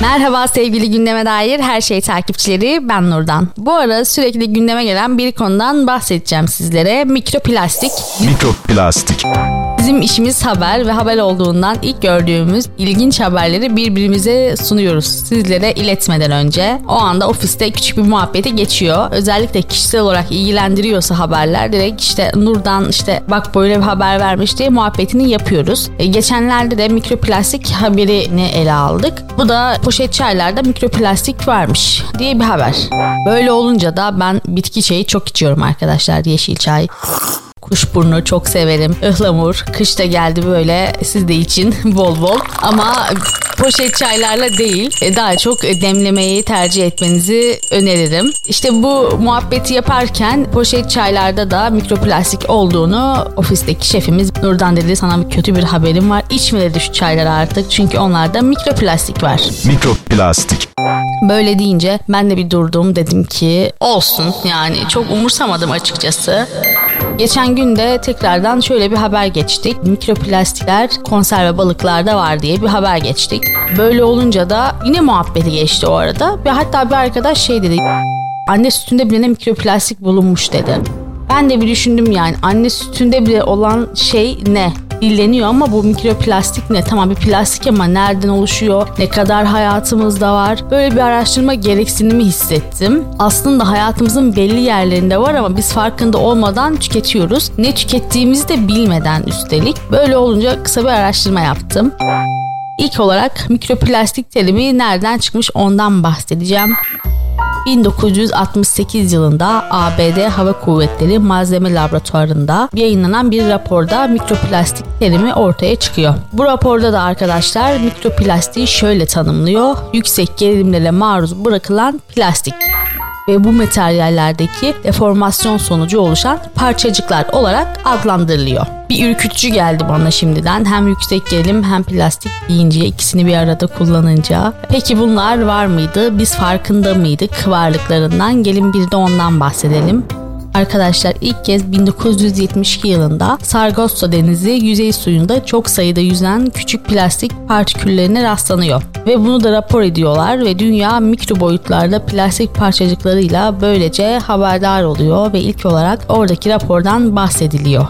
Merhaba sevgili gündeme dair her şey takipçileri ben Nurdan. Bu ara sürekli gündeme gelen bir konudan bahsedeceğim sizlere. Mikroplastik. Mikroplastik. Bizim işimiz haber ve haber olduğundan ilk gördüğümüz ilginç haberleri birbirimize sunuyoruz sizlere iletmeden önce. O anda ofiste küçük bir muhabbeti geçiyor. Özellikle kişisel olarak ilgilendiriyorsa haberler direkt işte Nur'dan işte bak böyle bir haber vermiş diye muhabbetini yapıyoruz. E, geçenlerde de mikroplastik haberini ele aldık. Bu da poşet çaylarda mikroplastik varmış diye bir haber. Böyle olunca da ben bitki çayı çok içiyorum arkadaşlar yeşil çay. Kuşburnu çok severim. Ihlamur. Kış da geldi böyle siz de için bol bol. Ama poşet çaylarla değil e, daha çok demlemeyi tercih etmenizi öneririm. İşte bu muhabbeti yaparken poşet çaylarda da mikroplastik olduğunu ofisteki şefimiz Nurdan dedi sana kötü bir haberim var. İçme dedi şu çayları artık çünkü onlarda mikroplastik var. Mikroplastik. Böyle deyince ben de bir durdum dedim ki olsun yani çok umursamadım açıkçası. Geçen gün de tekrardan şöyle bir haber geçtik. Mikroplastikler konserve balıklarda var diye bir haber geçtik. Böyle olunca da yine muhabbeti geçti o arada. Ve hatta bir arkadaş şey dedi. Anne sütünde bile mikroplastik bulunmuş dedi. Ben de bir düşündüm yani anne sütünde bile olan şey ne? Dilleniyor ama bu mikroplastik ne? Tamam bir plastik ama nereden oluşuyor? Ne kadar hayatımızda var? Böyle bir araştırma gereksinimi hissettim. Aslında hayatımızın belli yerlerinde var ama biz farkında olmadan tüketiyoruz. Ne tükettiğimizi de bilmeden üstelik. Böyle olunca kısa bir araştırma yaptım. İlk olarak mikroplastik terimi nereden çıkmış ondan bahsedeceğim. 1968 yılında ABD Hava Kuvvetleri Malzeme Laboratuvarı'nda yayınlanan bir raporda mikroplastik terimi ortaya çıkıyor. Bu raporda da arkadaşlar mikroplastiği şöyle tanımlıyor. Yüksek gerilimlere maruz bırakılan plastik ve bu materyallerdeki deformasyon sonucu oluşan parçacıklar olarak adlandırılıyor. Bir ürkütücü geldi bana şimdiden. Hem yüksek gerilim hem plastik deyince ikisini bir arada kullanınca. Peki bunlar var mıydı? Biz farkında mıydık varlıklarından? Gelin bir de ondan bahsedelim. Arkadaşlar ilk kez 1972 yılında Sargasso Denizi yüzey suyunda çok sayıda yüzen küçük plastik partiküllerine rastlanıyor. Ve bunu da rapor ediyorlar ve dünya mikro boyutlarda plastik parçacıklarıyla böylece haberdar oluyor ve ilk olarak oradaki rapordan bahsediliyor.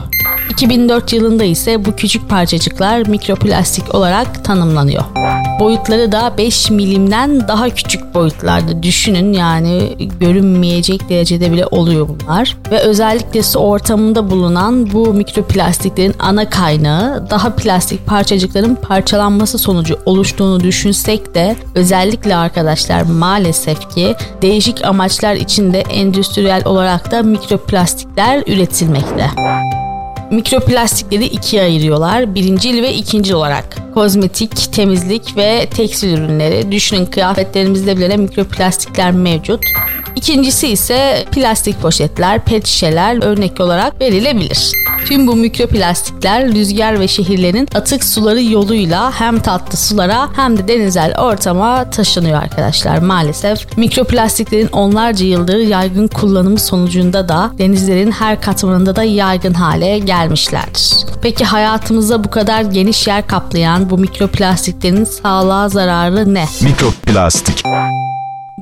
2004 yılında ise bu küçük parçacıklar mikroplastik olarak tanımlanıyor. Boyutları da 5 milimden daha küçük boyutlarda düşünün yani görünmeyecek derecede bile oluyor bunlar. Ve özellikle su ortamında bulunan bu mikroplastiklerin ana kaynağı daha plastik parçacıkların parçalanması sonucu oluştuğunu düşünsek de özellikle arkadaşlar maalesef ki değişik amaçlar için de endüstriyel olarak da mikroplastikler üretilmekte. Mikroplastikleri ikiye ayırıyorlar. Birincil ve ikincil olarak. Kozmetik, temizlik ve tekstil ürünleri. Düşünün kıyafetlerimizde bile mikroplastikler mevcut. İkincisi ise plastik poşetler, pet şişeler örnek olarak verilebilir. Tüm bu mikroplastikler rüzgar ve şehirlerin atık suları yoluyla hem tatlı sulara hem de denizel ortama taşınıyor arkadaşlar maalesef. Mikroplastiklerin onlarca yıldır yaygın kullanımı sonucunda da denizlerin her katmanında da yaygın hale gelmişlerdir. Peki hayatımızda bu kadar geniş yer kaplayan bu mikroplastiklerin sağlığa zararı ne? Mikroplastik.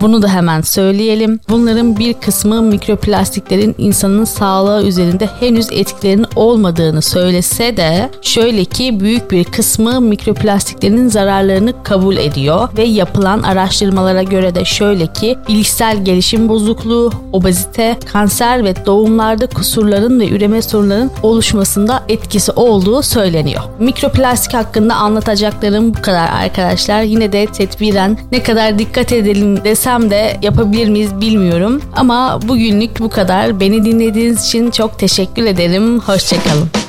Bunu da hemen söyleyelim. Bunların bir kısmı mikroplastiklerin insanın sağlığı üzerinde henüz etkilerinin olmadığını söylese de şöyle ki büyük bir kısmı mikroplastiklerin zararlarını kabul ediyor ve yapılan araştırmalara göre de şöyle ki bilişsel gelişim bozukluğu, obezite, kanser ve doğumlarda kusurların ve üreme sorunların oluşmasında etkisi olduğu söyleniyor. Mikroplastik hakkında anlatacaklarım bu kadar arkadaşlar. Yine de tedbiren ne kadar dikkat edelim desem desem de yapabilir miyiz bilmiyorum. Ama bugünlük bu kadar. Beni dinlediğiniz için çok teşekkür ederim. Hoşçakalın.